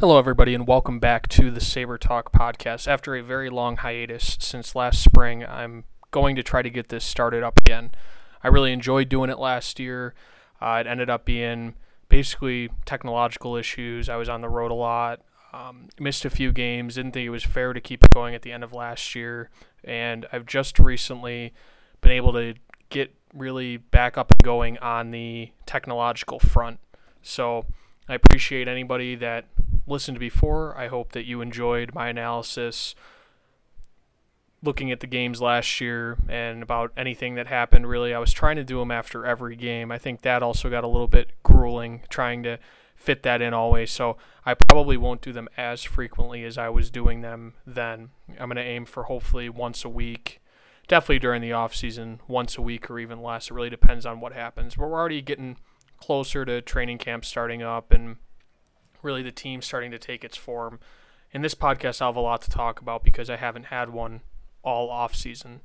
Hello, everybody, and welcome back to the Saber Talk podcast. After a very long hiatus since last spring, I'm going to try to get this started up again. I really enjoyed doing it last year. Uh, it ended up being basically technological issues. I was on the road a lot, um, missed a few games, didn't think it was fair to keep it going at the end of last year, and I've just recently been able to get really back up and going on the technological front. So I appreciate anybody that listened to before. I hope that you enjoyed my analysis looking at the games last year and about anything that happened really. I was trying to do them after every game. I think that also got a little bit grueling trying to fit that in always. So i probably won't do them as frequently as i was doing them then. I'm going to aim for hopefully once a week definitely during the off season once a week or even less. It really depends on what happens. But we're already getting closer to training camp starting up and really the team starting to take its form in this podcast i'll have a lot to talk about because i haven't had one all off season.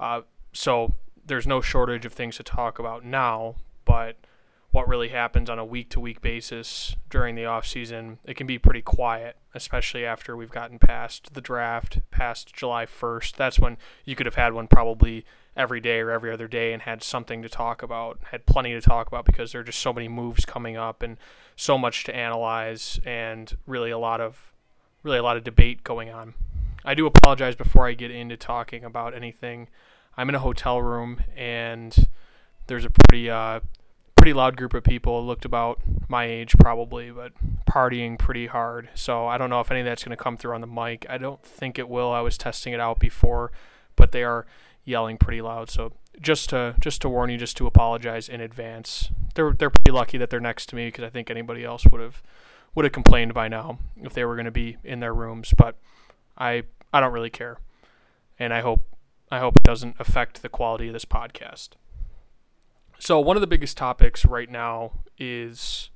Uh, so there's no shortage of things to talk about now, but what really happens on a week to week basis during the off season, it can be pretty quiet, especially after we've gotten past the draft, past July 1st. That's when you could have had one probably every day or every other day and had something to talk about, had plenty to talk about because there are just so many moves coming up and so much to analyze and really a lot of really a lot of debate going on. I do apologize before I get into talking about anything. I'm in a hotel room and there's a pretty uh, pretty loud group of people. Looked about my age probably, but partying pretty hard. So I don't know if any of that's going to come through on the mic. I don't think it will. I was testing it out before, but they are yelling pretty loud. So just to just to warn you, just to apologize in advance. They're they're pretty lucky that they're next to me because I think anybody else would have would have complained by now if they were going to be in their rooms. But I I don't really care, and I hope I hope it doesn't affect the quality of this podcast. So one of the biggest topics right now is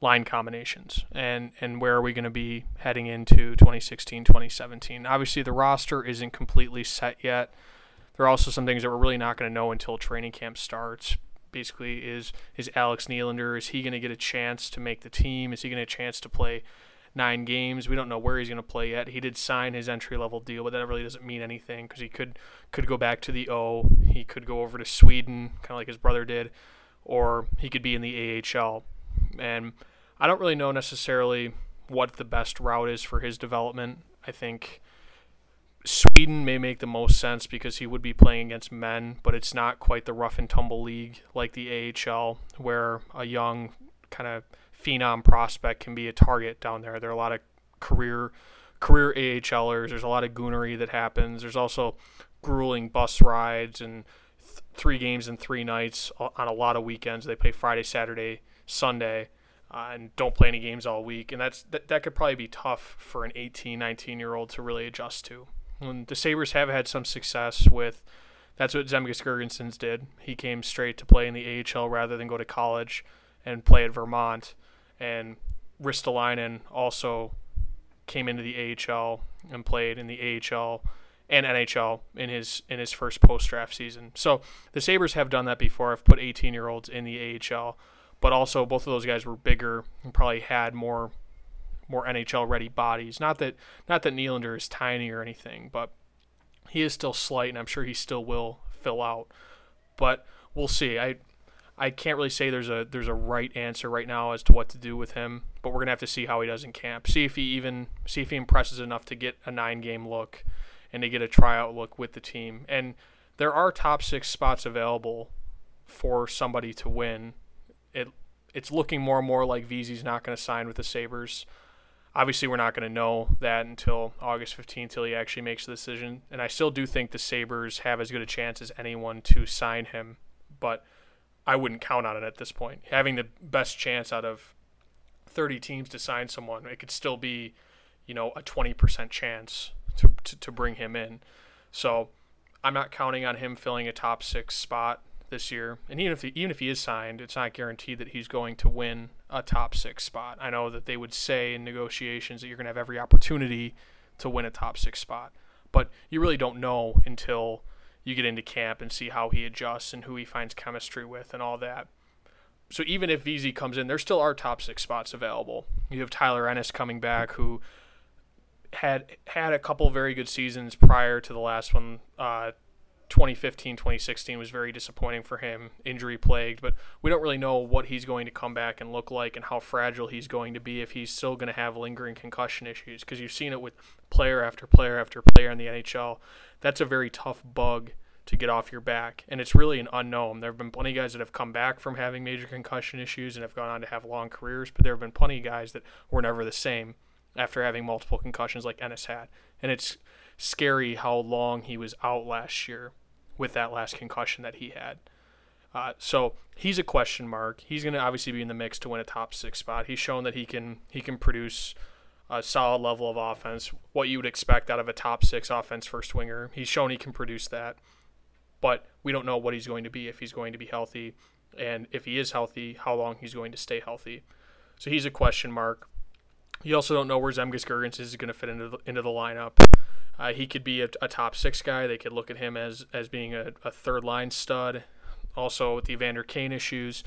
line combinations and and where are we going to be heading into 2016 2017 obviously the roster isn't completely set yet there are also some things that we're really not going to know until training camp starts basically is is alex nylander is he going to get a chance to make the team is he going to get a chance to play nine games. We don't know where he's going to play yet. He did sign his entry level deal, but that really doesn't mean anything because he could could go back to the O. He could go over to Sweden, kind of like his brother did, or he could be in the AHL. And I don't really know necessarily what the best route is for his development. I think Sweden may make the most sense because he would be playing against men, but it's not quite the rough and tumble league like the AHL, where a young kind of phenom prospect can be a target down there. There are a lot of career career AHLers. There's a lot of goonery that happens. There's also grueling bus rides and th- three games in three nights on a lot of weekends. They play Friday, Saturday, Sunday, uh, and don't play any games all week. And that's that, that could probably be tough for an 18, 19 year old to really adjust to. And the Sabres have had some success with. That's what Zemgus Girgensons did. He came straight to play in the AHL rather than go to college and play at Vermont and Ristolainen also came into the AHL and played in the AHL and NHL in his in his first post draft season. So the Sabres have done that before. I've put 18 year olds in the AHL, but also both of those guys were bigger and probably had more more NHL ready bodies. Not that not that Nylander is tiny or anything, but he is still slight, and I'm sure he still will fill out. But we'll see. I I can't really say there's a there's a right answer right now as to what to do with him, but we're gonna have to see how he does in camp. See if he even see if he impresses enough to get a nine game look and to get a tryout look with the team. And there are top six spots available for somebody to win. It it's looking more and more like Vesey's not going to sign with the Sabres. Obviously, we're not going to know that until August 15th, until he actually makes the decision. And I still do think the Sabres have as good a chance as anyone to sign him. But I wouldn't count on it at this point. Having the best chance out of 30 teams to sign someone, it could still be, you know, a 20% chance to, to, to bring him in. So I'm not counting on him filling a top six spot this year. And even if he, even if he is signed, it's not guaranteed that he's going to win a top six spot. I know that they would say in negotiations that you're going to have every opportunity to win a top six spot, but you really don't know until you get into camp and see how he adjusts and who he finds chemistry with and all that. so even if Vesey comes in, there still are top six spots available. You have Tyler Ennis coming back, who had had a couple very good seasons prior to the last one. Uh, 2015, 2016 was very disappointing for him, injury plagued, but we don't really know what he's going to come back and look like and how fragile he's going to be if he's still going to have lingering concussion issues because you've seen it with player after player after player in the NHL. That's a very tough bug to get off your back, and it's really an unknown. There have been plenty of guys that have come back from having major concussion issues and have gone on to have long careers, but there have been plenty of guys that were never the same after having multiple concussions like Ennis had. And it's scary how long he was out last year with that last concussion that he had. Uh, so he's a question mark. He's going to obviously be in the mix to win a top six spot. He's shown that he can he can produce a solid level of offense, what you would expect out of a top six offense first winger. He's shown he can produce that, but we don't know what he's going to be if he's going to be healthy, and if he is healthy, how long he's going to stay healthy. So he's a question mark. You also don't know where Zemgus Girgensons is going to fit into the, into the lineup. Uh, he could be a, a, top six guy. They could look at him as as being a, a third line stud. Also, with the Evander Kane issues,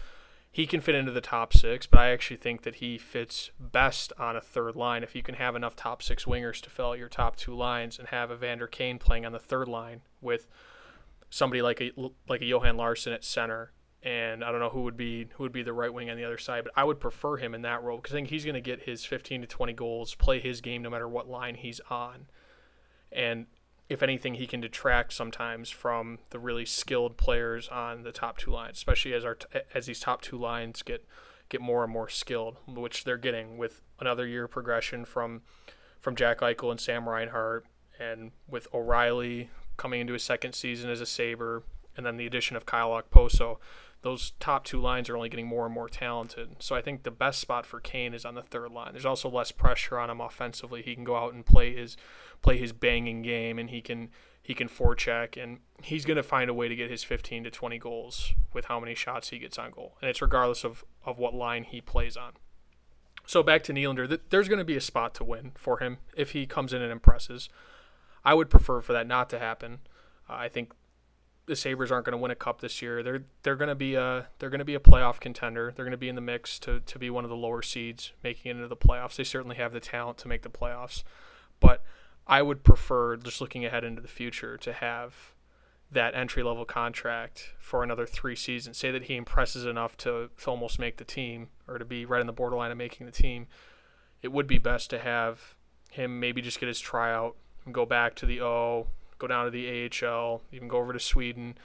he can fit into the top six, but I actually think that he fits best on a third line. If you can have enough top six wingers to fill out your top two lines and have Evander Kane playing on the third line with somebody like a like a Johan Larsson at center, and I don't know who would be who would be the right wing on the other side, but I would prefer him in that role because I think he's going to get his 15 to 20 goals, play his game no matter what line he's on. And if anything, he can detract sometimes from the really skilled players on the top two lines, especially as our as these top two lines get get more and more skilled, which they're getting with another year progression from from Jack Eichel and Sam Reinhart, and with O'Reilly coming into his second season as a Saber, and then the addition of Kyle Okposo those top two lines are only getting more and more talented. So I think the best spot for Kane is on the third line. There's also less pressure on him offensively. He can go out and play his play his banging game, and he can he can forecheck, and he's going to find a way to get his 15 to 20 goals with how many shots he gets on goal, and it's regardless of of what line he plays on. So back to Nylander, there's going to be a spot to win for him if he comes in and impresses. I would prefer for that not to happen. Uh, I think the Sabres aren't going to win a cup this year. They're they're going to be a they're going to be a playoff contender. They're going to be in the mix to to be one of the lower seeds making it into the playoffs. They certainly have the talent to make the playoffs. But I would prefer just looking ahead into the future to have that entry level contract for another 3 seasons. Say that he impresses enough to, to almost make the team or to be right in the borderline of making the team. It would be best to have him maybe just get his tryout and go back to the O, go down to the AHL, even go over to Sweden,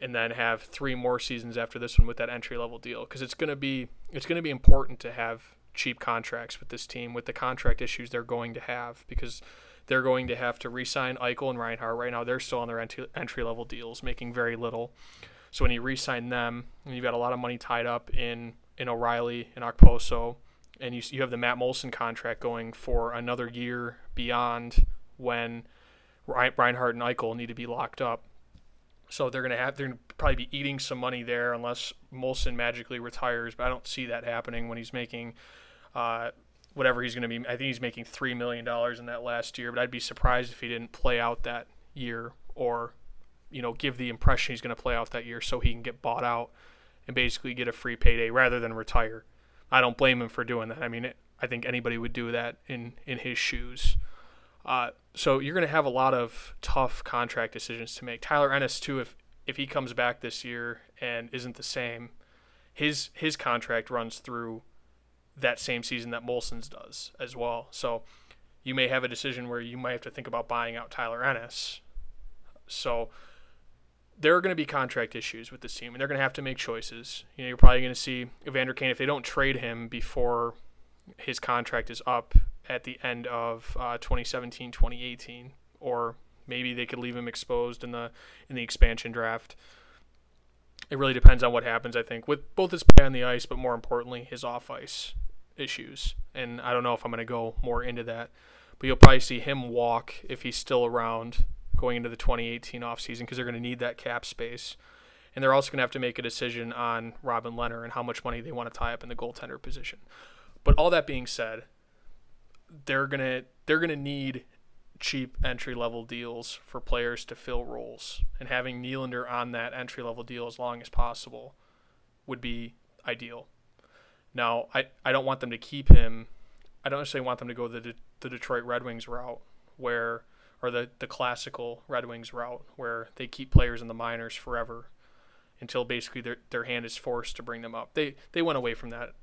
and then have three more seasons after this one with that entry level deal because it's going to be it's to be important to have cheap contracts with this team with the contract issues they're going to have because they're going to have to re-sign Eichel and Reinhart. Right now, they're still on their entry level deals, making very little. So when you re-sign them, and you've got a lot of money tied up in in O'Reilly and Okposo, and you you have the Matt Moulson contract going for another year beyond when Reinhart and Eichel need to be locked up. So they're gonna have they're gonna probably be eating some money there unless Moulson magically retires. But I don't see that happening when he's making uh, whatever he's gonna be. I think he's making three million dollars in that last year. But I'd be surprised if he didn't play out that year or you know give the impression he's gonna play out that year so he can get bought out and basically get a free payday rather than retire. I don't blame him for doing that. I mean, it, I think anybody would do that in in his shoes. Uh, so you're going to have a lot of tough contract decisions to make. Tyler Ennis too, if if he comes back this year and isn't the same, his his contract runs through that same season that Moulson's does as well. So you may have a decision where you might have to think about buying out Tyler Ennis. So there are going to be contract issues with this team, and they're going to have to make choices. You know, you're probably going to see Evander Kane if they don't trade him before his contract is up at the end of uh, 2017, 2018, or maybe they could leave him exposed in the in the expansion draft. It really depends on what happens, I think, with both his play on the ice, but more importantly, his off ice issues. And I don't know if I'm going to go more into that, but you'll probably see him walk if he's still around going into the 2018 offseason because they're going to need that cap space. And they're also going to have to make a decision on Robin Lehner and how much money they want to tie up in the goaltender position. But all that being said, they're gonna they're gonna need cheap entry level deals for players to fill roles, and having Nylander on that entry level deal as long as possible would be ideal. Now, I, I don't want them to keep him. I don't necessarily want them to go the, De- the Detroit Red Wings route, where or the, the classical Red Wings route, where they keep players in the minors forever until basically their, their hand is forced to bring them up. They they went away from that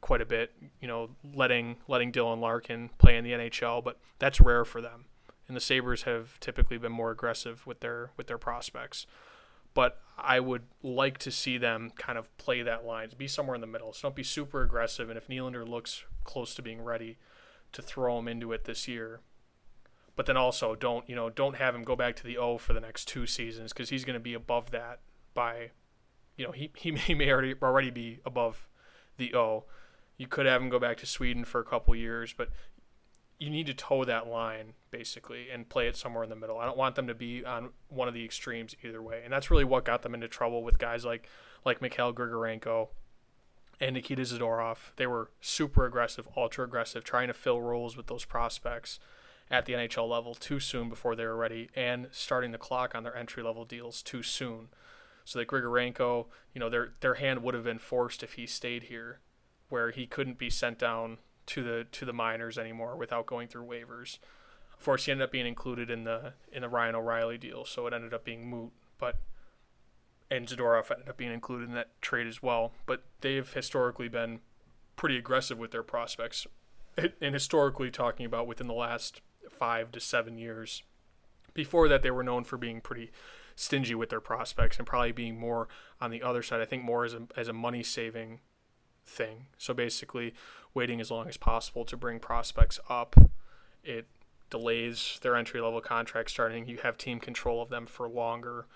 quite a bit, you know, letting letting Dylan Larkin play in the NHL, but that's rare for them. And the Sabres have typically been more aggressive with their with their prospects. But I would like to see them kind of play that line, be somewhere in the middle. So don't be super aggressive. And if Nylander looks close to being ready, to throw him into it this year. But then also don't you know don't have him go back to the O for the next two seasons because he's going to be above that by, you know he he may, he may already already be above the O. You could have him go back to Sweden for a couple years, but you need to toe that line basically and play it somewhere in the middle. I don't want them to be on one of the extremes either way, and that's really what got them into trouble with guys like like Mikhail Grigorenko and Nikita Zadorov. They were super aggressive, ultra aggressive, trying to fill roles with those prospects at the NHL level too soon before they were ready, and starting the clock on their entry level deals too soon. So that Grigorenko, you know, their their hand would have been forced if he stayed here where he couldn't be sent down to the to the minors anymore without going through waivers. Of course, he ended up being included in the in the Ryan O'Reilly deal, so it ended up being moot. But and Zadorov ended up being included in that trade as well. But they've historically been pretty aggressive with their prospects, and historically talking about within the last five to seven years. Before that, they were known for being pretty stingy with their prospects and probably being more on the other side. I think more as a as a money saving thing. So basically, waiting as long as possible to bring prospects up, it delays their entry level contract starting. You have team control of them for longer.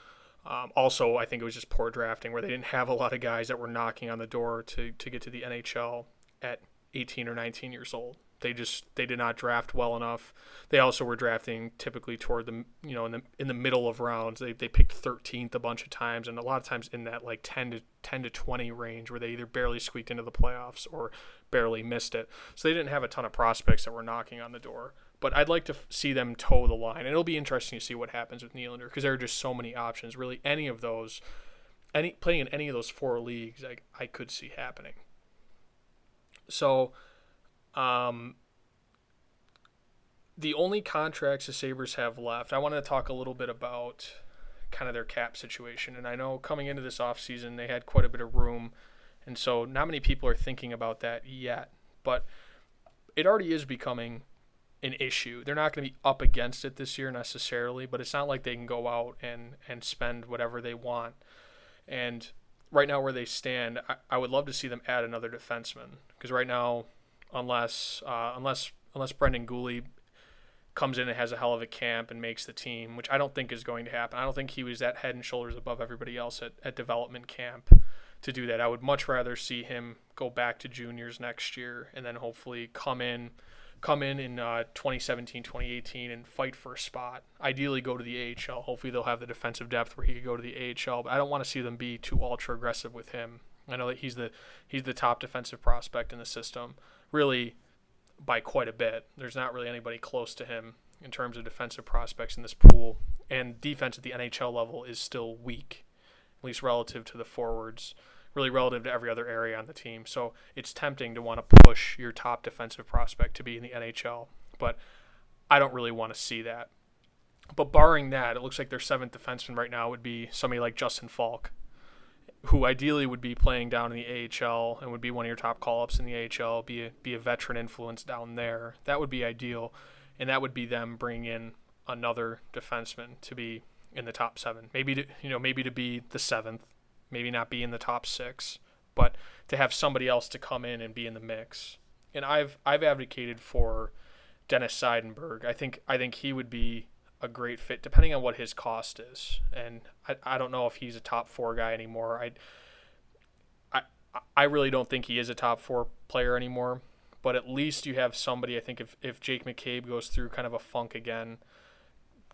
Um, also, I think it was just poor drafting where they didn't have a lot of guys that were knocking on the door to, to get to the NHL at 18 or 19 years old. They just they did not draft well enough. They also were drafting typically toward the you know in the in the middle of rounds. They they picked 13th a bunch of times and a lot of times in that like 10 to 10 to 20 range where they either barely squeaked into the playoffs or barely missed it. So they didn't have a ton of prospects that were knocking on the door. But I'd like to f- see them toe the line. And it'll be interesting to see what happens with Nylander because there are just so many options. Really, any of those, any playing in any of those four leagues, I, I could see happening. So um, the only contracts the Sabres have left, I want to talk a little bit about kind of their cap situation. And I know coming into this offseason, they had quite a bit of room. And so not many people are thinking about that yet. But it already is becoming an issue. They're not going to be up against it this year necessarily, but it's not like they can go out and, and spend whatever they want. And right now, where they stand, I, I would love to see them add another defenseman because right now unless uh, unless unless Brendan Guhle comes in and has a hell of a camp and makes the team, which I don't think is going to happen. I don't think he was that head and shoulders above everybody else at, at development camp to do that. I would much rather see him go back to juniors next year and then hopefully come in come in in uh, 2017 2018 and fight for a spot ideally go to the AHL hopefully they'll have the defensive depth where he could go to the AHL but I don't want to see them be too ultra aggressive with him I know that he's the he's the top defensive prospect in the system really by quite a bit. There's not really anybody close to him in terms of defensive prospects in this pool. And defense at the NHL level is still weak, at least relative to the forwards, really relative to every other area on the team. So it's tempting to want to push your top defensive prospect to be in the NHL. But I don't really want to see that. But barring that, it looks like their seventh defenseman right now would be somebody like Justin Falk, who ideally would be playing down in the AHL and would be one of your top call ups in the AHL, be a, be a veteran influence down there. That would be ideal, and that would be them bringing in another defenseman to be in the top seven. Maybe to you know maybe to be the seventh, maybe not be in the top six, but to have somebody else to come in and be in the mix. And I've I've advocated for Dennis Seidenberg. I think I think he would be a great fit, depending on what his cost is. And I, I don't know if he's a top four guy anymore. I, I I really don't think he is a top four player anymore. But at least you have somebody. I think if if Jake McCabe goes through kind of a funk again,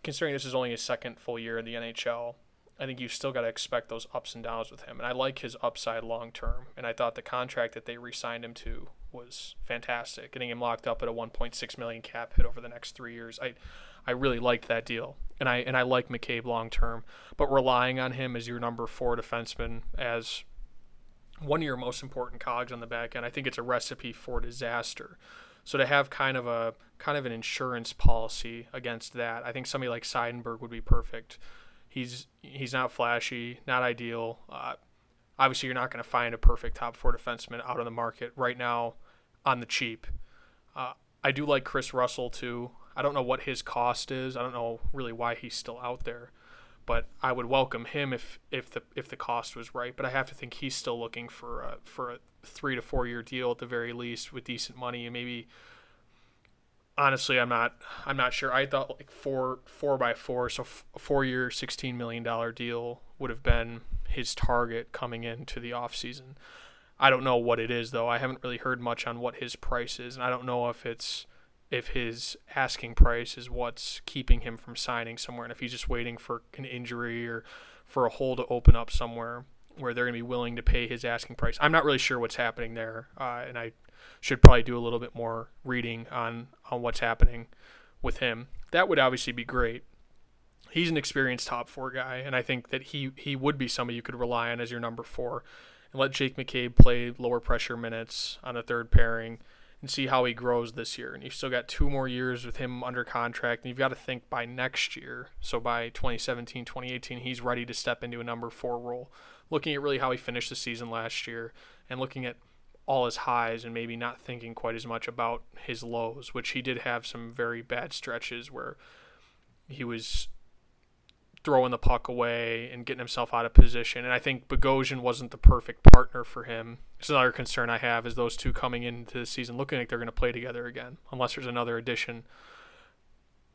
considering this is only his second full year in the NHL, I think you've still got to expect those ups and downs with him. And I like his upside long term. And I thought the contract that they re-signed him to was fantastic, getting him locked up at a 1.6 million cap hit over the next three years. I I really liked that deal, and I and I like McCabe long term. But relying on him as your number four defenseman, as one of your most important cogs on the back end. I think it's a recipe for disaster. So to have kind of a kind of an insurance policy against that, I think somebody like Seidenberg would be perfect. He's he's not flashy, not ideal. Uh, obviously, you're not going to find a perfect top four defenseman out on the market right now on the cheap. Uh, I do like Kris Russell too. I don't know what his cost is. I don't know really why he's still out there, but I would welcome him if if the if the cost was right. But I have to think he's still looking for a, for a three to four year deal at the very least with decent money and maybe. Honestly, I'm not. I'm not sure. I thought like four four by four, so f- four year, sixteen million dollar deal would have been his target coming into the off season. I don't know what it is though. I haven't really heard much on what his price is, and I don't know if it's if his asking price is what's keeping him from signing somewhere, and if he's just waiting for an injury or for a hole to open up somewhere where they're going to be willing to pay his asking price. I'm not really sure what's happening there, uh, and I should probably do a little bit more reading on on what's happening with him. That would obviously be great. He's an experienced top four guy, and I think that he he would be somebody you could rely on as your number four, and let Jake McCabe play lower pressure minutes on the third pairing and see how he grows this year. And you've still got two more years with him under contract. And you've got to think by next year, so by 2017, 2018, he's ready to step into a number four role. Looking at really how he finished the season last year and looking at all his highs and maybe not thinking quite as much about his lows, which he did have some very bad stretches where he was throwing the puck away and getting himself out of position. And I think Bogosian wasn't the perfect partner for him. It's another concern I have is those two coming into the season looking like they're going to play together again, unless there's another addition.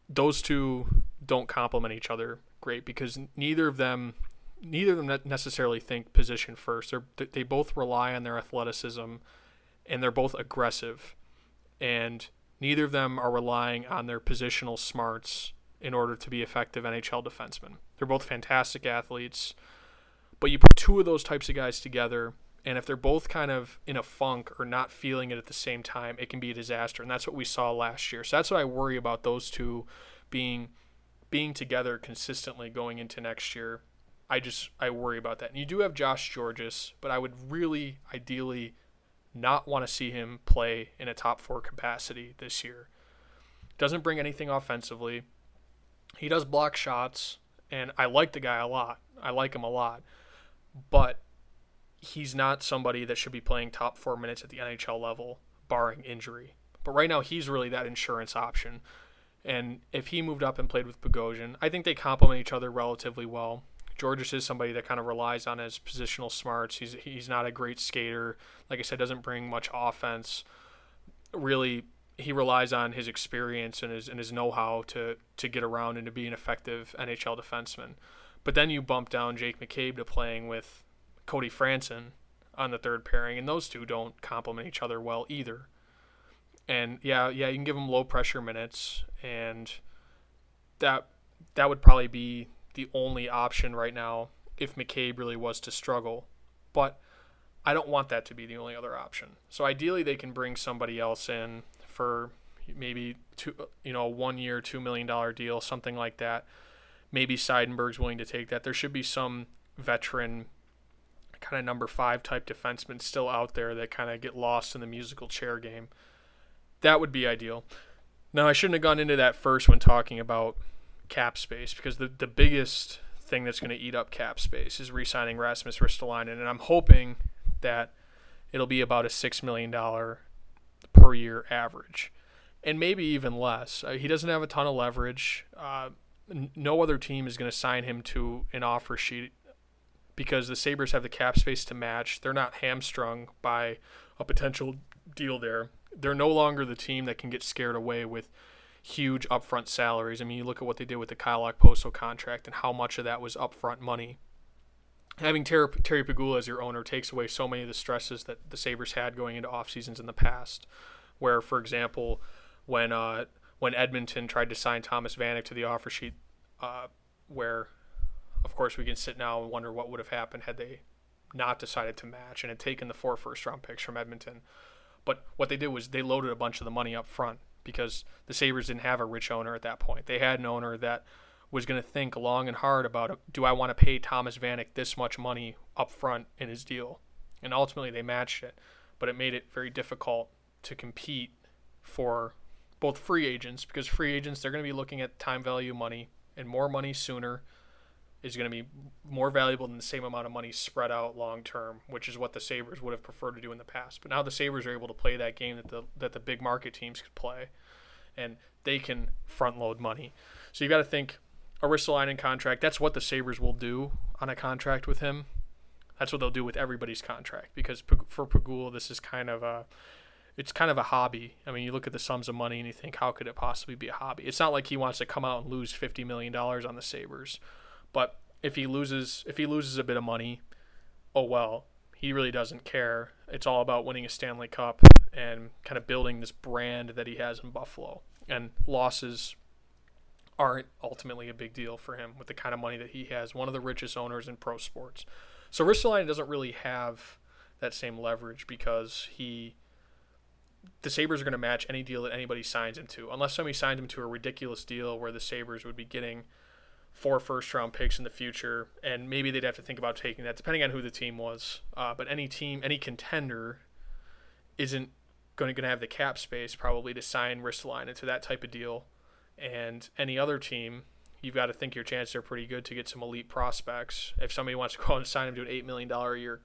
Those two don't complement each other great because neither of them neither of them necessarily think position first. They they both rely on their athleticism and they're both aggressive. And neither of them are relying on their positional smarts in order to be effective NHL defensemen. They're both fantastic athletes, but you put two of those types of guys together, and if they're both kind of in a funk or not feeling it at the same time, it can be a disaster. And that's what we saw last year. So that's what I worry about those two being being together consistently going into next year. I just I worry about that. And you do have Josh Gorges, but I would really ideally not want to see him play in a top four capacity this year. Doesn't bring anything offensively he does block shots, and I like the guy a lot. I like him a lot, but he's not somebody that should be playing top four minutes at the NHL level, barring injury. But right now, he's really that insurance option. And if he moved up and played with Bogosian, I think they complement each other relatively well. Gorges is somebody that kind of relies on his positional smarts. He's he's not a great skater. Like I said, doesn't bring much offense. Really he relies on his experience and his and his know-how to to get around and to be an effective NHL defenseman. But then you bump down Jake McCabe to playing with Cody Franson on the third pairing, and those two don't complement each other well either. And yeah, yeah, you can give them low pressure minutes, and that that would probably be the only option right now if McCabe really was to struggle. But I don't want that to be the only other option. So ideally, they can bring somebody else in for maybe two, you know, a one year, two million dollar deal, something like that. Maybe Seidenberg's willing to take that. There should be some veteran, kind of number five type defenseman still out there that kind of get lost in the musical chair game. That would be ideal. Now I shouldn't have gone into that first when talking about cap space because the the biggest thing that's going to eat up cap space is re-signing Rasmus Ristolainen, and I'm hoping that it'll be about a six million dollar per year average, and maybe even less. Uh, he doesn't have a ton of leverage. Uh, n- no other team is going to sign him to an offer sheet because the Sabres have the cap space to match. They're not hamstrung by a potential deal there. They're no longer the team that can get scared away with huge upfront salaries. I mean, you look at what they did with the Kyle Okposo contract and how much of that was upfront money. Having Terry, Terry Pegula as your owner takes away so many of the stresses that the Sabres had going into off seasons in the past where, for example, when uh, when Edmonton tried to sign Thomas Vanek to the offer sheet, uh, where, of course, we can sit now and wonder what would have happened had they not decided to match and had taken the four first round picks from Edmonton. But what they did was they loaded a bunch of the money up front because the Sabres didn't have a rich owner at that point. They had an owner that was going to think long and hard about do I want to pay Thomas Vanek this much money up front in his deal? and ultimately they matched it, but it made it very difficult to compete for both free agents because free agents they're going to be looking at time value money and more money sooner is going to be more valuable than the same amount of money spread out long term, which is what the Sabres would have preferred to do in the past. But now the Sabres are able to play that game that the that the big market teams could play, and they can front load money. So you got to think a Ristolainen contract. That's what the Sabres will do on a contract with him. That's what they'll do with everybody's contract because for Pegula, this is kind of a it's kind of a hobby. I mean, you look at the sums of money and you think, how could it possibly be a hobby? It's not like he wants to come out and lose fifty million dollars on the Sabres, but if he loses, if he loses a bit of money, oh well. He really doesn't care. It's all about winning a Stanley Cup and kind of building this brand that he has in Buffalo. And losses aren't ultimately a big deal for him with the kind of money that he has. One of the richest owners in pro sports. So Ristolainen doesn't really have that same leverage because he the Sabres are going to match any deal that anybody signs him to, unless somebody signs him to a ridiculous deal where the Sabres would be getting four first round picks in the future, and maybe they'd have to think about taking that, depending on who the team was. Uh, but any team, any contender, isn't going to have the cap space probably to sign Ristolainen into that type of deal, and any other team. You've got to think your chances are pretty good to get some elite prospects. If somebody wants to go and sign him to an eight million dollar a year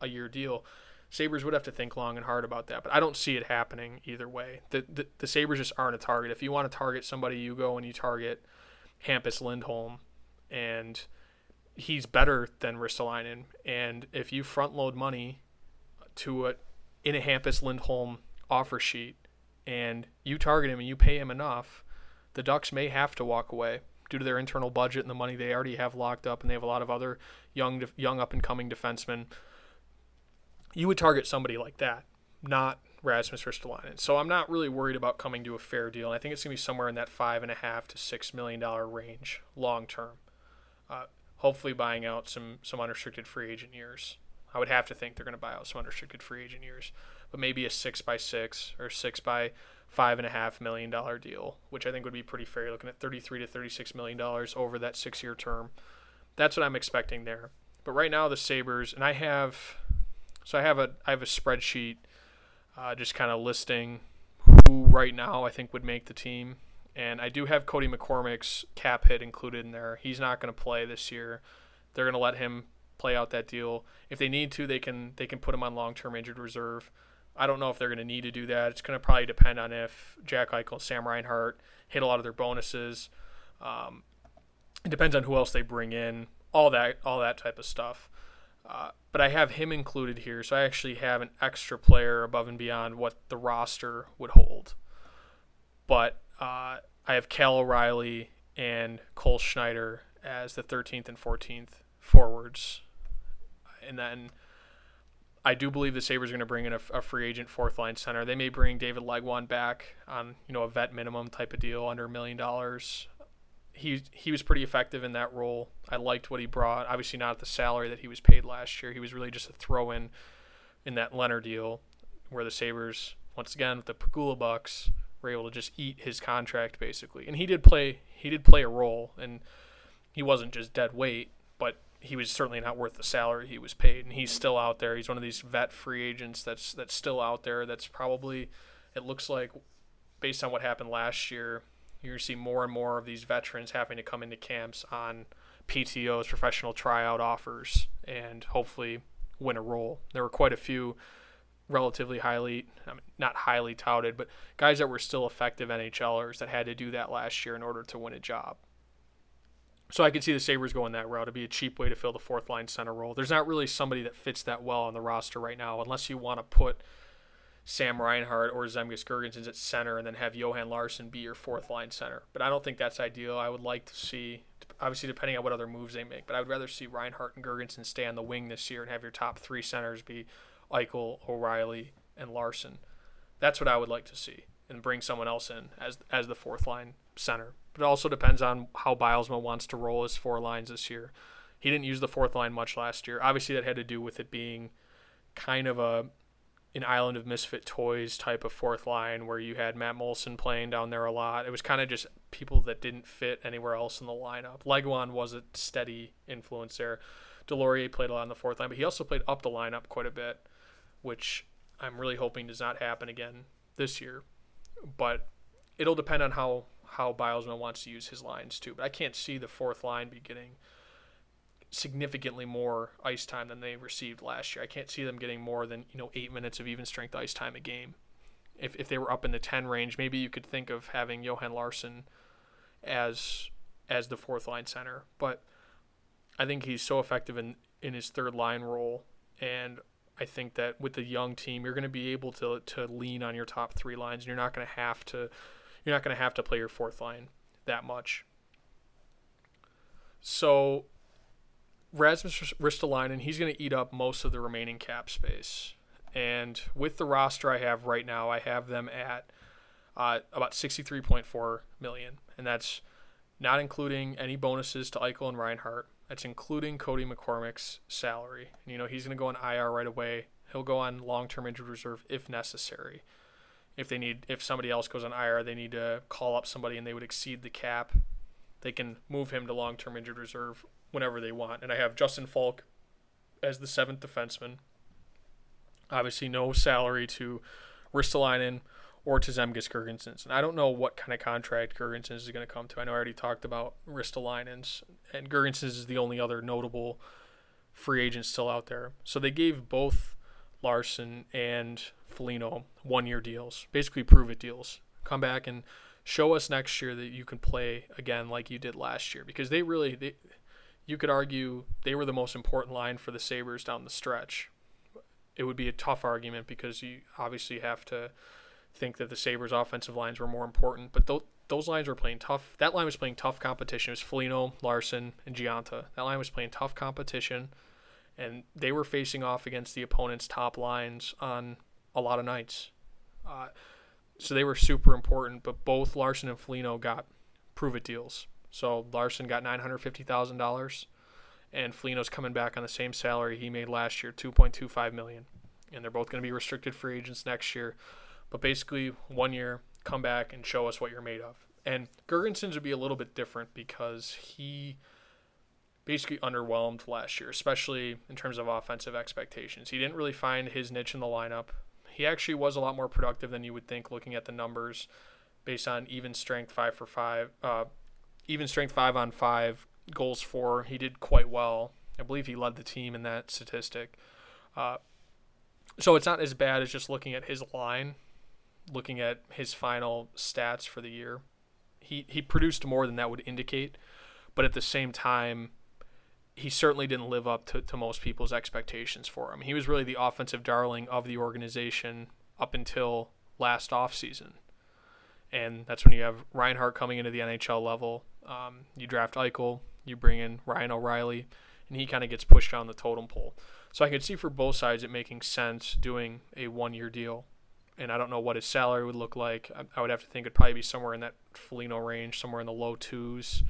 a year deal, Sabres would have to think long and hard about that, but I don't see it happening either way. The, the, the Sabres just aren't a target. If you want to target somebody, you go and you target Hampus Lindholm, and he's better than Ristolainen. And if you front load money to a in a Hampus Lindholm offer sheet, and you target him and you pay him enough, the Ducks may have to walk away due to their internal budget and the money they already have locked up, and they have a lot of other young young up and coming defensemen you would target somebody like that, not Rasmus Ristolainen. So I'm not really worried about coming to a fair deal. I think it's going to be somewhere in that five and a half to six million dollar range long term. Uh, hopefully, buying out some some unrestricted free agent years. I would have to think they're going to buy out some unrestricted free agent years, but maybe a six by six or six by five and a half million dollar deal, which I think would be pretty fair. Looking at 33 to 36 million dollars over that six year term. That's what I'm expecting there. But right now, the Sabres, and I have so I have a I have a spreadsheet, uh, just kind of listing who right now I think would make the team, and I do have Cody McCormick's cap hit included in there. He's not going to play this year. They're going to let him play out that deal. If they need to, they can they can put him on long term injured reserve. I don't know if they're going to need to do that. It's going to probably depend on if Jack Eichel and Sam Reinhart hit a lot of their bonuses. Um, it depends on who else they bring in. All that all that type of stuff. Uh, but I have him included here, so I actually have an extra player above and beyond what the roster would hold. But uh, I have Cal O'Reilly and Cole Schneider as the 13th and 14th forwards. And then I do believe the Sabres are going to bring in a, a, free agent fourth line center. They may bring David Legwand back on you know a vet minimum type of deal under a million dollars he he was pretty effective in that role. I liked what he brought. Obviously, not at the salary that he was paid last year. He was really just a throw in in that Lehner deal, where the Sabres once again with the Pegula Bucks were able to just eat his contract basically. And he did play he did play a role, and he wasn't just dead weight, he was certainly not worth the salary he was paid. And he's still out there. He's one of these vet free agents that's that's still out there. That's probably it looks like based on what happened last year you're to see more and more of these veterans having to come into camps on PTOs, professional tryout offers, and hopefully win a role. There were quite a few relatively highly, I mean, not highly touted, but guys that were still effective NHLers that had to do that last year in order to win a job. So I could see the Sabres going that route. It'd be a cheap way to fill the fourth line center role. There's not really somebody that fits that well on the roster right now, unless you want to put – Sam Reinhart or Zemgus Girgensons at center and then have Johan Larsson be your fourth line center. But I don't think that's ideal. I would like to see, obviously, depending on what other moves they make, but I would rather see Reinhart and Girgensons stay on the wing this year and have your top three centers be Eichel, O'Reilly, and Larsson. That's what I would like to see and bring someone else in as as the fourth line center. It also depends on how Bylsma wants to roll his four lines this year. He didn't use the fourth line much last year. Obviously, that had to do with it being kind of a an Island of Misfit Toys type of fourth line where you had Matt Moulson playing down there a lot. It was kind of just people that didn't fit anywhere else in the lineup. Legwand was a steady influence there. Deslauriers played a lot on the fourth line, but he also played up the lineup quite a bit, which I'm really hoping does not happen again this year. But it'll depend on how how Bylsma wants to use his lines too. But I can't see the fourth line be getting significantly more ice time than they received last year. I can't see them getting more than you know eight minutes of even strength ice time a game. If if they were up in the ten range, maybe you could think of having Johan Larsson as as the fourth line center. But I think he's so effective in in his third line role, and I think that with the young team, you're going to be able to to lean on your top three lines, and you're not going to have to you're not going to have to play your fourth line that much. So Rasmus Ristolainen, he's going to eat up most of the remaining cap space. And with the roster I have right now, I have them at uh, about 63.4 million, and that's not including any bonuses to Eichel and Reinhart. That's including Cody McCormick's salary. And, you know, he's going to go on IR right away. He'll go on long-term injured reserve if necessary. If they need, if somebody else goes on IR, they need to call up somebody and they would exceed the cap. They can move him to long-term injured reserve whenever they want. And I have Justin Falk as the seventh defenseman. Obviously, no salary to Ristolainen or to Zemgus Girgensons. And I don't know what kind of contract Girgensons is going to come to. I know I already talked about Ristolainen's, and Girgensons is the only other notable free agent still out there. So they gave both Larsson and Foligno one year deals, basically prove it deals. Come back and show us next year that you can play again like you did last year because they really they you could argue they were the most important line for the Sabres down the stretch. It would be a tough argument because you obviously have to think that the Sabres offensive lines were more important, but th- those lines were playing tough. That line was playing tough competition. It was Foligno, Larsson, and Gionta. That line was playing tough competition, and they were facing off against the opponent's top lines on a lot of nights. Uh, so they were super important, but both Larsson and Foligno got prove it deals. So Larsson got nine hundred fifty thousand dollars, and Foligno's coming back on the same salary he made last year, two point two five million, and they're both going to be restricted free agents next year. But basically, one year, come back and show us what you're made of. And Girgensons would be a little bit different because he basically underwhelmed last year, especially in terms of offensive expectations. He didn't really find his niche in the lineup. He actually was a lot more productive than you would think looking at the numbers based on even strength five for five, uh, even strength five on five, goals for. He did quite well. I believe he led the team in that statistic. Uh, so it's not as bad as just looking at his line, looking at his final stats for the year. He he produced more than that would indicate, but at the same time, he certainly didn't live up to, to most people's expectations for him. He was really the offensive darling of the organization up until last offseason. And that's when you have Reinhart coming into the NHL level. Um, you draft Eichel, you bring in Ryan O'Reilly, and he kind of gets pushed down the totem pole. So I could see for both sides it making sense doing a one year deal. And I don't know what his salary would look like. I, I would have to think it'd probably be somewhere in that Foligno range, somewhere in the low twos,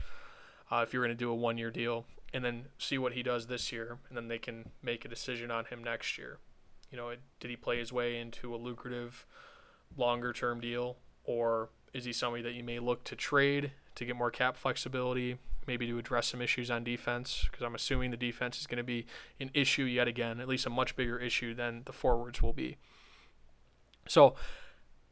uh, if you're going to do a one year deal and then see what he does this year, and then they can make a decision on him next year. You know, did he play his way into a lucrative, longer term deal, or is he somebody that you may look to trade to get more cap flexibility, maybe to address some issues on defense? Because I'm assuming the defense is going to be an issue yet again, at least a much bigger issue than the forwards will be. So,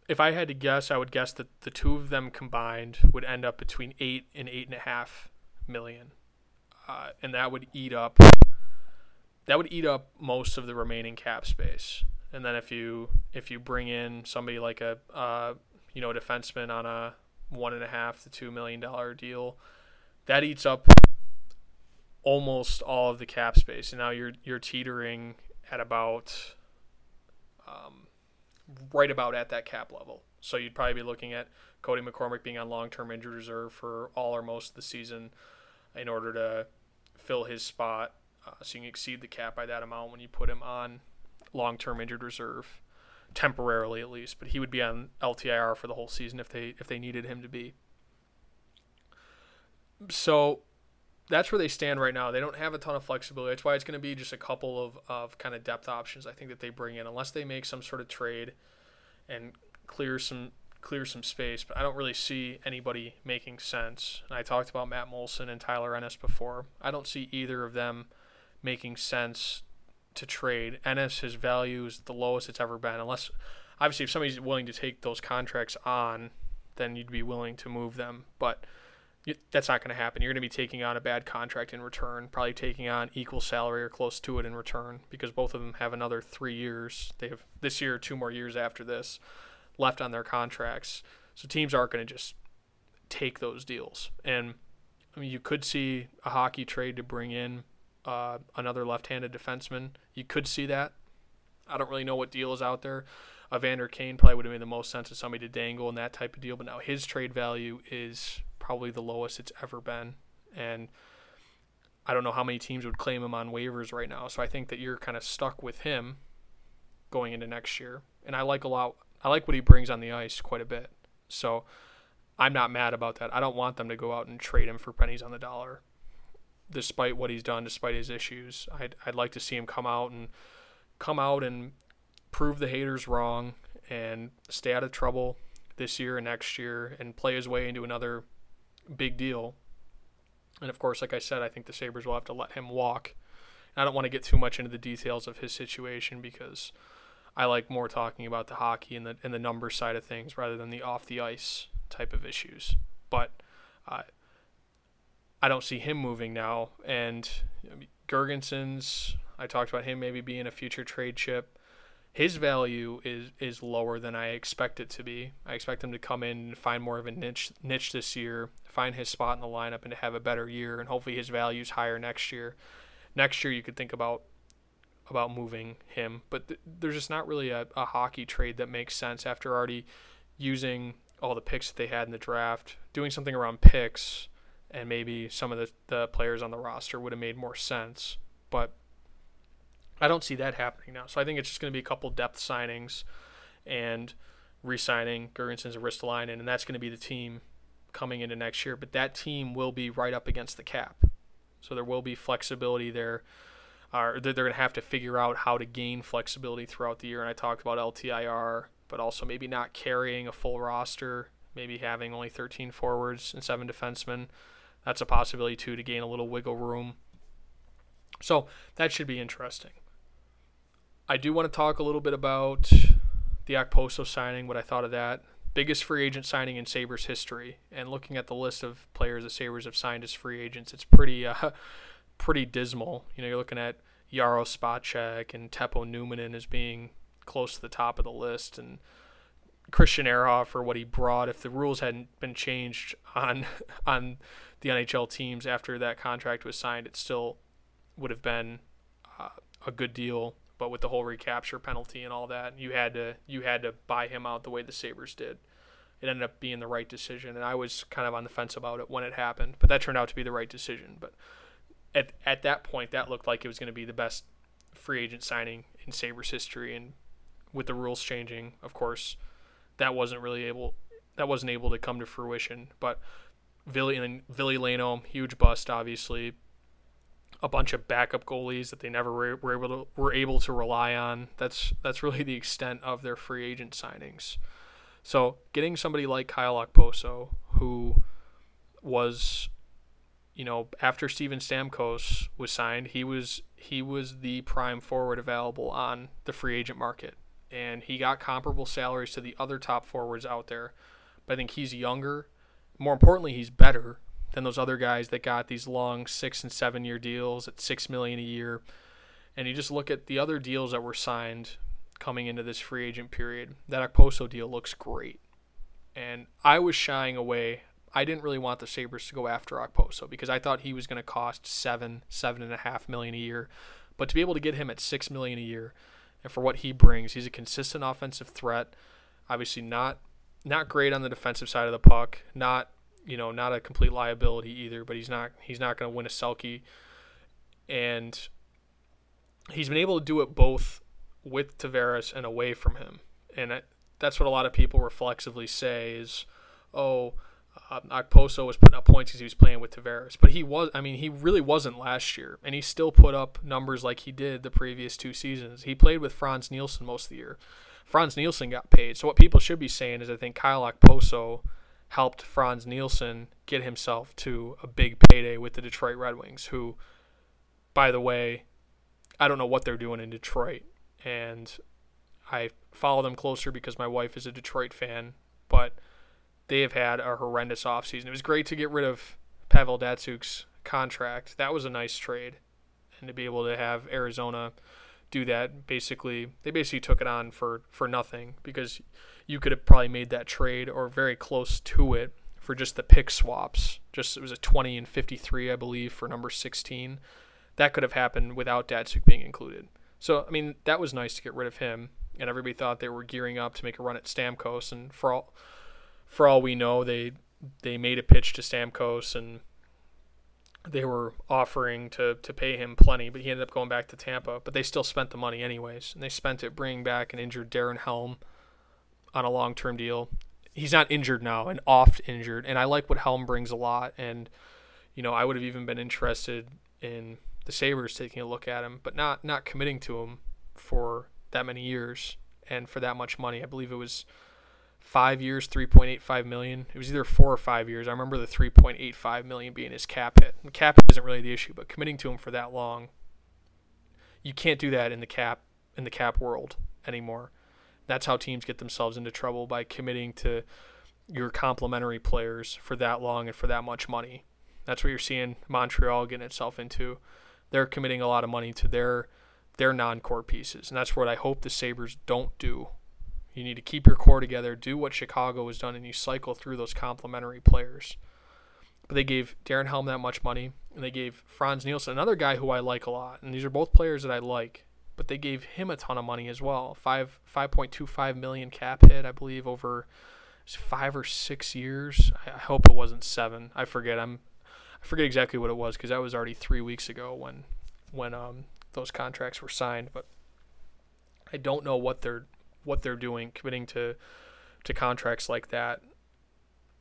if I had to guess, I would guess that the two of them combined would end up between eight and eight and a half million uh, and that would eat up that would eat up most of the remaining cap space. And then if you if you bring in somebody like a uh, you know a defenseman on a one and a half to two million dollar deal, that eats up almost all of the cap space. And now you're you're teetering at about um, right about at that cap level. So you'd probably be looking at Cody McCormick being on long term injured reserve for all or most of the season in order to fill his spot, uh, so you can exceed the cap by that amount when you put him on long-term injured reserve, temporarily at least. But he would be on LTIR for the whole season if they if they needed him to be. So that's where they stand right now. They don't have a ton of flexibility. That's why it's going to be just a couple of, of kind of depth options I think that they bring in, unless they make some sort of trade and clear some clear some space, but I don't really see anybody making sense. And I talked about Matt Moulson and Tyler Ennis before. I don't see either of them making sense to trade. Ennis, his value is the lowest it's ever been, unless obviously if somebody's willing to take those contracts on, then you'd be willing to move them. But that's not going to happen. You're going to be taking on a bad contract in return, probably taking on equal salary or close to it in return, because both of them have another three years. They have this year, two more years after this, left on their contracts. So teams aren't going to just take those deals. And I mean, you could see a hockey trade to bring in uh, another left-handed defenseman. You could see that. I don't really know what deal is out there. Evander Kane probably would have made the most sense as somebody to dangle in that type of deal, but now his trade value is probably the lowest it's ever been, and I don't know how many teams would claim him on waivers right now. So I think that you're kind of stuck with him going into next year, and I like a lot. I like what he brings on the ice quite a bit. So I'm not mad about that. I don't want them to go out and trade him for pennies on the dollar, despite what he's done, despite his issues. I'd I'd like to see him come out and come out and prove the haters wrong and stay out of trouble this year and next year and play his way into another big deal. And of course, like I said, I think the Sabres will have to let him walk. I don't want to get too much into the details of his situation because I like more talking about the hockey and the and the number side of things rather than the off the ice type of issues. But uh, I don't see him moving now. And Girgensons, I talked about him maybe being a future trade chip. His value is is lower than I expect it to be. I expect him to come in and find more of a niche niche this year, find his spot in the lineup, and to have a better year. And hopefully his value is higher next year. Next year you could think about about moving him, but th- there's just not really a, a hockey trade that makes sense after already using all the picks that they had in the draft, doing something around picks, and maybe some of the, the players on the roster would have made more sense. But I don't see that happening now. So I think it's just going to be a couple depth signings and re-signing Girgensons and Ristolainen, and that's going to be the team coming into next year. But that team will be right up against the cap, so there will be flexibility there. Uh, they're going to have to figure out how to gain flexibility throughout the year. And I talked about LTIR, but also maybe not carrying a full roster, maybe having only 13 forwards and seven defensemen. That's a possibility too to gain a little wiggle room. So that should be interesting. I do want to talk a little bit about the Okposo signing, what I thought of that. Biggest free agent signing in Sabres history. And looking at the list of players the Sabres have signed as free agents, it's pretty uh, pretty dismal. You know, you're looking at Jaro Spacek and Teppo Numminen as being close to the top of the list, and Christian Ehrhoff for what he brought. If the rules hadn't been changed on on the NHL teams after that contract was signed, it still would have been uh, a good deal but with the whole recapture penalty and all that, you had to you had to buy him out the way the Sabres did. It ended up being the right decision, and I was kind of on the fence about it when it happened, but that turned out to be the right decision. But at at that point, that looked like it was going to be the best free agent signing in Sabres history, and with the rules changing, of course, that wasn't really able that wasn't able to come to fruition. But Ville and Ville Leino, huge bust, obviously a bunch of backup goalies that they never were, were able to were able to rely on. That's that's really the extent of their free agent signings. So getting somebody like Kyle Okposo, who was, you know, after Steven Stamkos was signed, he was he was the prime forward available on the free agent market, and he got comparable salaries to the other top forwards out there. But I think he's younger. More importantly, he's better than those other guys that got these long six and seven year deals at six million a year. And you just look at the other deals that were signed coming into this free agent period. That Okposo deal looks great. And I was shying away. I didn't really want the Sabres to go after Okposo because I thought he was going to cost seven, seven and a half million a year. But to be able to get him at six million a year and for what he brings, he's a consistent offensive threat. Obviously not not great on the defensive side of the puck, not you know, not a complete liability either, but he's not he's not going to win a Selke, and he's been able to do it both with Tavares and away from him, and that's what a lot of people reflexively say is, oh. Uh, Okposo was putting up points because he was playing with Tavares, but he was. I mean, he really wasn't last year, and he still put up numbers like he did the previous two seasons. He played with Frans Nielsen most of the year. Frans Nielsen got paid, so what people should be saying is, I think Kyle Okposo helped Frans Nielsen get himself to a big payday with the Detroit Red Wings, who, by the way, I don't know what they're doing in Detroit, and I follow them closer because my wife is a Detroit fan, they have had a horrendous offseason. It was great to get rid of Pavel Datsyuk's contract. That was a nice trade, and to be able to have Arizona do that, basically, they basically took it on for for nothing because you could have probably made that trade or very close to it for just the pick swaps. Just it was a 20 and 53, I believe, for number 16. That could have happened without Datsyuk being included. So I mean, that was nice to get rid of him, and everybody thought they were gearing up to make a run at Stamkos, and for all for all we know, they they made a pitch to Stamkos and they were offering to, to pay him plenty, but he ended up going back to Tampa. But they still spent the money anyways, and they spent it bringing back an injured Darren Helm on a long term deal. He's not injured now, and oft injured, and I like what Helm brings a lot. And you know, I would have even been interested in the Sabres taking a look at him, but not not committing to him for that many years and for that much money. I believe it was five years, 3.85 million. It was either four or five years. I remember the 3.85 million being his cap hit. The cap hit isn't really the issue, but committing to him for that long, you can't do that in the cap in the cap world anymore. That's how teams get themselves into trouble by committing to your complementary players for that long and for that much money. That's what you're seeing Montreal getting itself into. They're committing a lot of money to their their non-core pieces, and that's what I hope the Sabres don't do you need to keep your core together, do what Chicago has done, and you cycle through those complementary players. But they gave Darren Helm that much money, and they gave Frans Nielsen, another guy who I like a lot. And these are both players that I like, but they gave him a ton of money as well. Five five point two five million cap hit, I believe, over five or six years. I hope it wasn't seven. I forget. I'm I forget exactly what it was because that was already three weeks ago when when um, those contracts were signed. But I don't know what they're what they're doing, committing to to contracts like that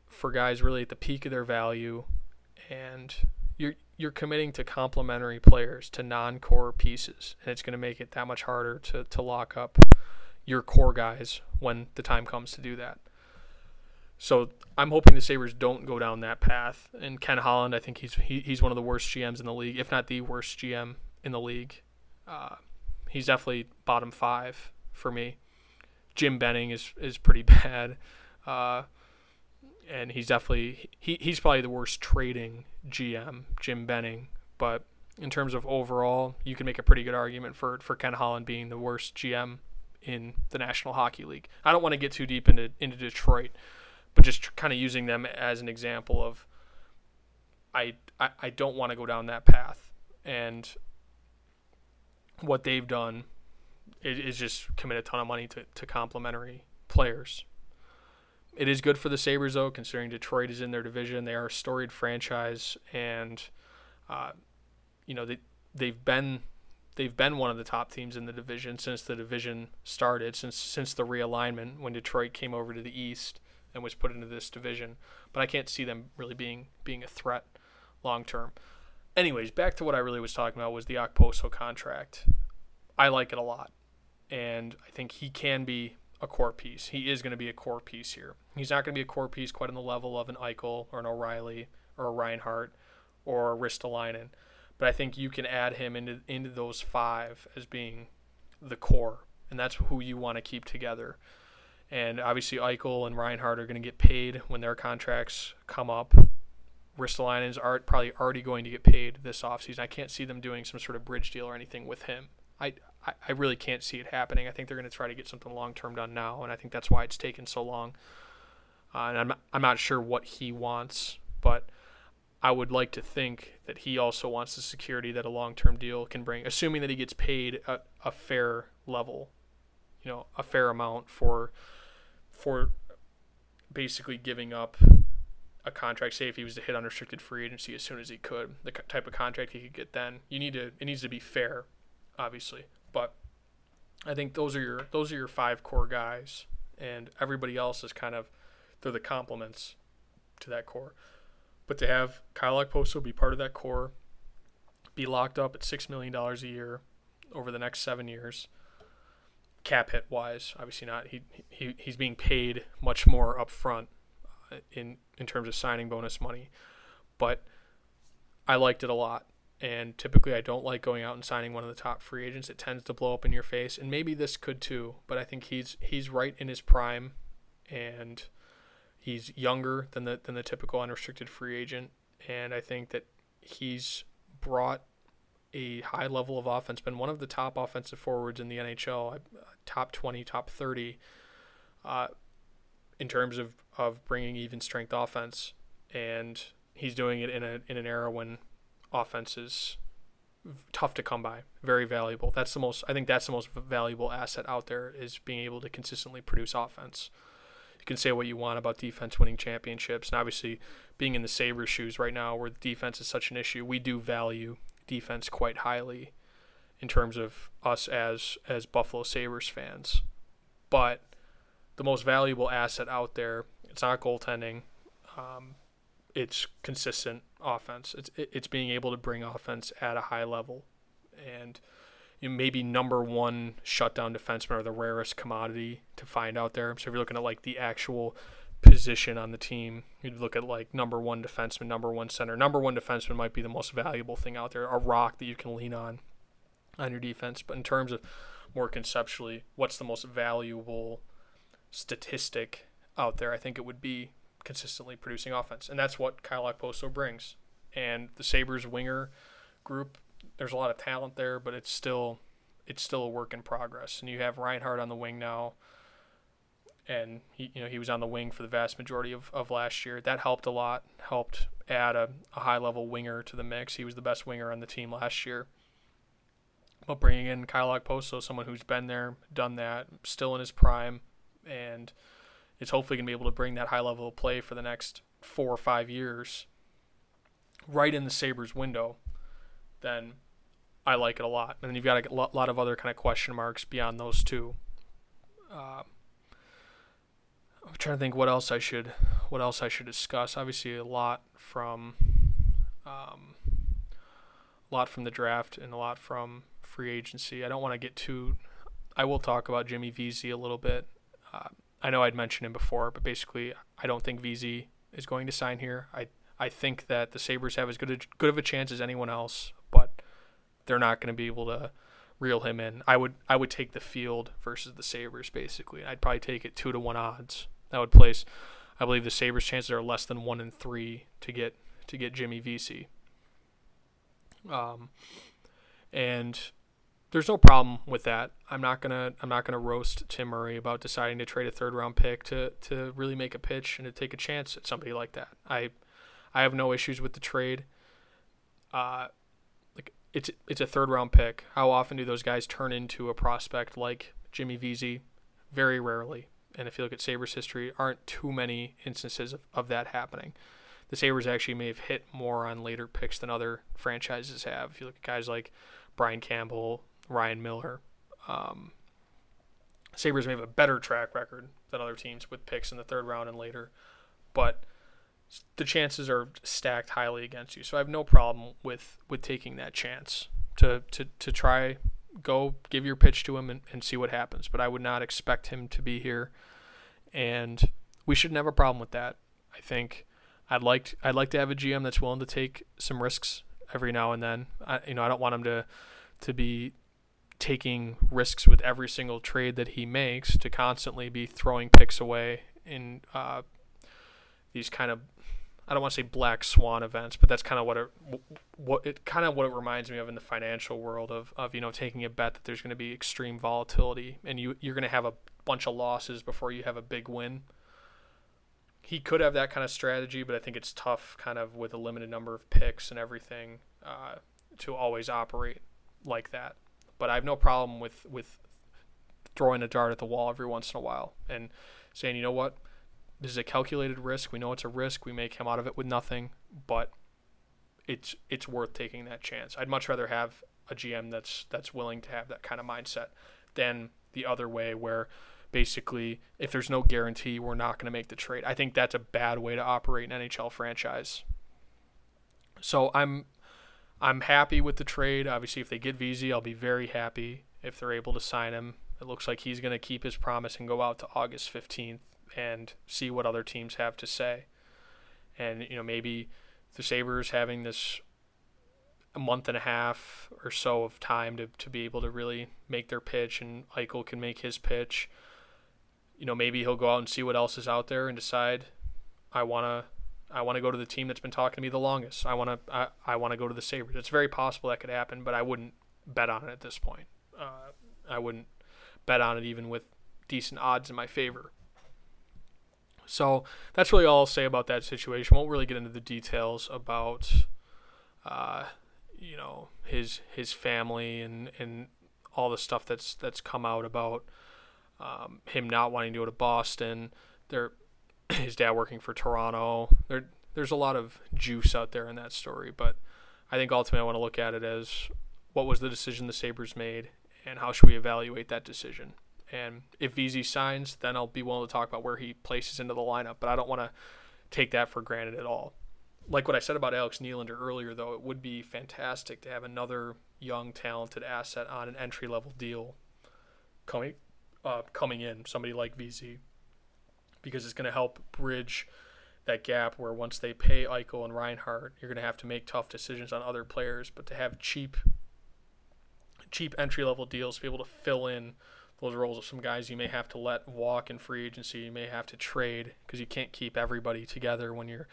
for guys really at the peak of their value, and you're you're committing to complementary players to non-core pieces, and it's going to make it that much harder to to lock up your core guys when the time comes to do that. So I'm hoping the Sabres don't go down that path. And Ken Holland, I think he's he, he's one of the worst GMs in the league, if not the worst GM in the league. Uh, he's definitely bottom five for me. Jim Benning is is pretty bad, uh, and he's definitely he, he's probably the worst trading GM, Jim Benning. But in terms of overall, you can make a pretty good argument for for Ken Holland being the worst GM in the National Hockey League. I don't want to get too deep into into Detroit, but just kind of using them as an example of I I, I don't want to go down that path and what they've done is just commit a ton of money to, to complementary players. It is good for the Sabres, though, considering Detroit is in their division. They are a storied franchise, and uh, you know they they've been they've been one of the top teams in the division since the division started, since since the realignment when Detroit came over to the East and was put into this division. But I can't see them really being being a threat long term. Anyways, back to what I really was talking about was the Okposo contract. I like it a lot and I think he can be a core piece. He is going to be a core piece here. He's not going to be a core piece quite on the level of an Eichel or an O'Reilly or a Reinhart or a Ristolainen, but I think you can add him into into those five as being the core, and that's who you want to keep together. And obviously, Eichel and Reinhart are going to get paid when their contracts come up. Ristolainen's are probably already going to get paid this offseason. I can't see them doing some sort of bridge deal or anything with him. I, I, I really can't see it happening. I think they're going to try to get something long term done now, and I think that's why it's taken so long. Uh, and I'm I'm not sure what he wants, but I would like to think that he also wants the security that a long term deal can bring, assuming that he gets paid a, a fair level, you know, a fair amount for for basically giving up a contract. Say if he was to hit unrestricted free agency as soon as he could, the type of contract he could get then. You need to it needs to be fair obviously. But I think those are your those are your five core guys, and everybody else is kind of they're the complements to that core. But to have Kyle Okposo be part of that core, be locked up at six million dollars a year over the next seven years, cap hit wise, obviously not. He, he he's being paid much more upfront uh, in in terms of signing bonus money, but I liked it a lot And typically, I don't like going out and signing one of the top free agents. It tends to blow up in your face, and maybe this could too. But I think he's he's right in his prime, and he's younger than the than the typical unrestricted free agent. And I think that he's brought a high level of offense, been one of the top offensive forwards in the NHL, top 20, top 30, uh, in terms of, of bringing even strength offense. And he's doing it in, a, in an era when offense is tough to come by, very valuable. That's the most, I think that's the most valuable asset out there is being able to consistently produce offense. You can say what you want about defense winning championships. And obviously, being in the Sabres' shoes right now, where defense is such an issue, we do value defense quite highly in terms of us as as Buffalo Sabres fans. But the most valuable asset out there, it's not goaltending. Um, it's consistent offense. It's it's being able to bring offense at a high level, and you know, maybe number one shutdown defenseman are the rarest commodity to find out there. So if you're looking at like the actual position on the team. You'd look at like number one defenseman, number one center. Number one defenseman might be the most valuable thing out there, a rock that you can lean on on your defense. But in terms of more conceptually, what's the most valuable statistic out there? I think it would be consistently producing offense, and that's what Kyle Okposo brings. And the Sabres winger group, there's a lot of talent there, but it's still it's still a work in progress. And you have Reinhart on the wing now and he you know he was on the wing for the vast majority of, of last year. That helped a lot, helped add a, a high level winger to the mix. He was the best winger on the team last year. But bringing in Kyle Okposo, someone who's been there, done that, still in his prime, and is hopefully going to be able to bring that high level of play for the next four or five years right in the Sabres window, then I like it a lot. And then you've got a lot of other kind of question marks beyond those two. Uh, I'm trying to think what else I should what else I should discuss. Obviously, a lot from um, a lot from the draft and a lot from free agency. I don't want to get too. I will talk about Jimmy Vesey a little bit. Uh, I know I'd mentioned him before, but basically, I don't think Vesey is going to sign here. I I think that the Sabres have as good a, good of a chance as anyone else, but they're not going to be able to reel him in. I would I would take the field versus the Sabres basically. I'd probably take it two to one odds that would place, I believe, the Sabres' chances are less than one in three to get to get Jimmy Vesey. Um, and there's no problem with that. I'm not gonna I'm not gonna roast Tim Murray about deciding to trade a third round pick to to really make a pitch and to take a chance at somebody like that. I I have no issues with the trade. Uh, like it's it's a third round pick. How often do those guys turn into a prospect like Jimmy Vesey? Very rarely and if you look at Sabres history, aren't too many instances of, of that happening. The Sabres actually may have hit more on later picks than other franchises have. If you look at guys like Brian Campbell, Ryan Miller, um, Sabres may have a better track record than other teams with picks in the third round and later, but the chances are stacked highly against you. So I have no problem with with taking that chance to to to try go give your pitch to him and, and see what happens. But I would not expect him to be here, and we shouldn't have a problem with that. I think I'd like I'd like to have a GM that's willing to take some risks every now and then. I, you know, I don't want him to to be taking risks with every single trade that he makes to constantly be throwing picks away in uh, these kind of I don't want to say black swan events, but that's kind of what it what it kind of what it reminds me of in the financial world of of you know taking a bet that there's going to be extreme volatility and you you're going to have a bunch of losses before you have a big win. He could have that kind of strategy, but I think it's tough, kind of with a limited number of picks and everything, uh, to always operate like that. But I have no problem with with throwing a dart at the wall every once in a while and saying, you know what, this is a calculated risk. We know it's a risk. We may come out of it with nothing, but it's it's worth taking that chance. I'd much rather have a GM that's that's willing to have that kind of mindset than the other way where basically if there's no guarantee we're not going to make the trade. I think that's a bad way to operate an NHL franchise. So I'm I'm happy with the trade. Obviously if they get Vesey, I'll be very happy if they're able to sign him. It looks like he's going to keep his promise and go out to August 15th and see what other teams have to say. And you know maybe the Sabres having this a month and a half or so of time to, to be able to really make their pitch, and Eichel can make his pitch. You know, maybe he'll go out and see what else is out there and decide, I wanna, I want to go to the team that's been talking to me the longest. I want to, I, I want to go to the Sabres. It's very possible that could happen, but I wouldn't bet on it at this point. Uh, I wouldn't bet on it even with decent odds in my favor. So that's really all I'll say about that situation. Won't really get into the details about, uh, you know, his his family and, and all the stuff that's that's come out about um, him not wanting to go to Boston. There, his dad working for Toronto. There, there's a lot of juice out there in that story, but I think ultimately I want to look at it as what was the decision the Sabres made, and how should we evaluate that decision. And if Vesey signs, then I'll be willing to talk about where he places into the lineup. But I don't want to take that for granted at all. Like what I said about Alex Nylander earlier, though, it would be fantastic to have another young, talented asset on an entry level deal coming uh, coming in, somebody like Vesey, because it's going to help bridge that gap where once they pay Eichel and Reinhart, you're going to have to make tough decisions on other players. But to have cheap, cheap entry level deals to be able to fill in those roles of some guys you may have to let walk in free agency. You may have to trade because you can't keep everybody together when you're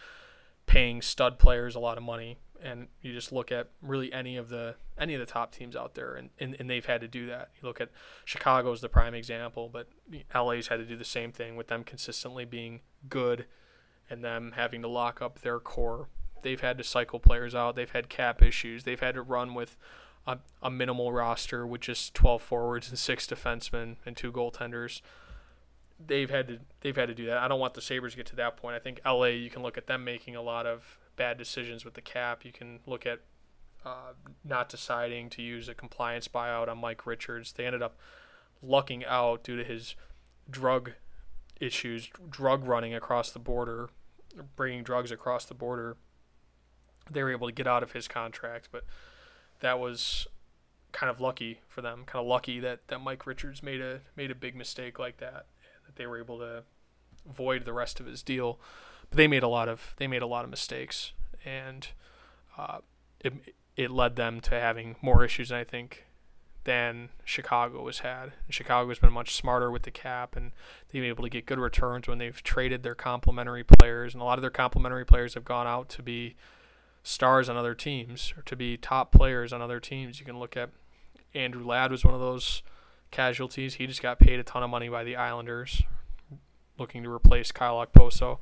paying stud players a lot of money. And you just look at really any of the any of the top teams out there, and, and, and they've had to do that. You look at Chicago as the prime example, but LA's had to do the same thing with them consistently being good, and them having to lock up their core. They've had to cycle players out. They've had cap issues. They've had to run with a, a minimal roster with just 12 forwards and six defensemen and two goaltenders. They've had to they've had to do that. I don't want the Sabres to get to that point. I think LA you can look at them making a lot of bad decisions with the cap. You can look at uh, not deciding to use a compliance buyout on Mike Richards. They ended up lucking out due to his drug issues, drug running across the border, bringing drugs across the border. They were able to get out of his contract, but that was kind of lucky for them. Kind of lucky that, that Mike Richards made a made a big mistake like that, that they were able to void the rest of his deal. But they made a lot of they made a lot of mistakes, and uh, it it led them to having more issues. I think than Chicago has had. Chicago has been much smarter with the cap, and they've been able to get good returns when they've traded their complementary players, and a lot of their complementary players have gone out to be stars on other teams or to be top players on other teams. You can look at Andrew Ladd was one of those casualties. He just got paid a ton of money by the Islanders, looking to replace Kyle Okposo.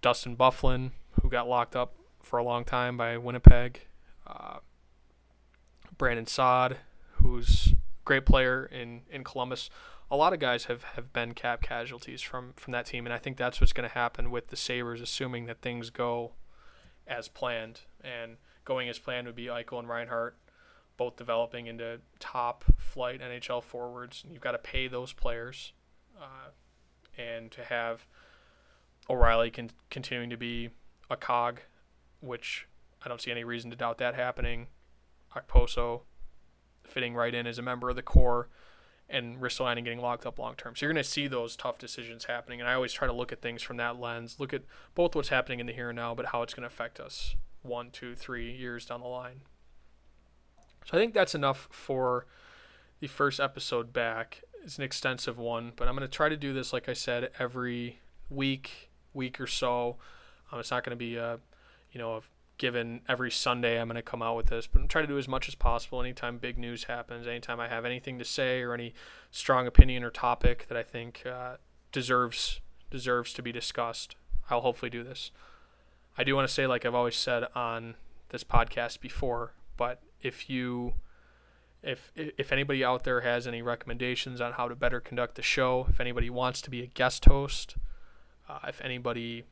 Dustin Byfuglien, who got locked up for a long time by Winnipeg. Uh, Brandon Saad, who's a great player in, in Columbus. A lot of guys have, have been cap casualties from, from that team, and I think that's what's going to happen with the Sabres, assuming that things go as planned. And going as planned would be Eichel and Reinhart both developing into top flight NHL forwards. And you've got to pay those players. Uh, and to have O'Reilly con- continuing to be a cog, which I don't see any reason to doubt that happening. Okposo fitting right in as a member of the core and Ristolainen getting locked up long term. So you're going to see those tough decisions happening. And I always try to look at things from that lens, look at both what's happening in the here and now, but how it's going to affect us one, two, three years down the line. So I think that's enough for the first episode back. It's an extensive one, but I'm going to try to do this, like I said, every week, week or so. Um, it's not going to be a, you know, a given every Sunday I'm going to come out with this, but I'm trying to do as much as possible anytime big news happens, anytime I have anything to say or any strong opinion or topic that I think uh, deserves deserves to be discussed. I'll hopefully do this. I do want to say, like I've always said on this podcast before, but if you if if anybody out there has any recommendations on how to better conduct the show, if anybody wants to be a guest host, uh, if anybody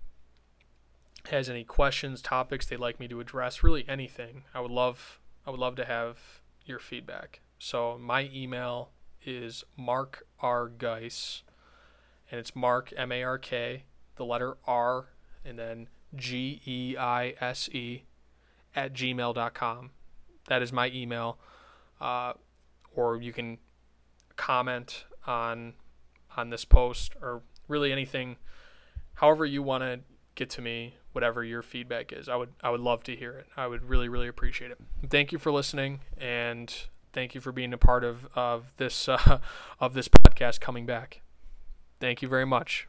has any questions, topics they'd like me to address, really anything, I would love I would love to have your feedback. So my email is Mark R Geis, and it's Mark M A R K, the letter R, and then G E I S E at gmail.com. That is my email. Uh, or you can comment on on this post or really anything however you want to get to me whatever your feedback is. I would I would love to hear it. I would really really appreciate it. Thank you for listening and thank you for being a part of of this uh, of this podcast coming back. Thank you very much.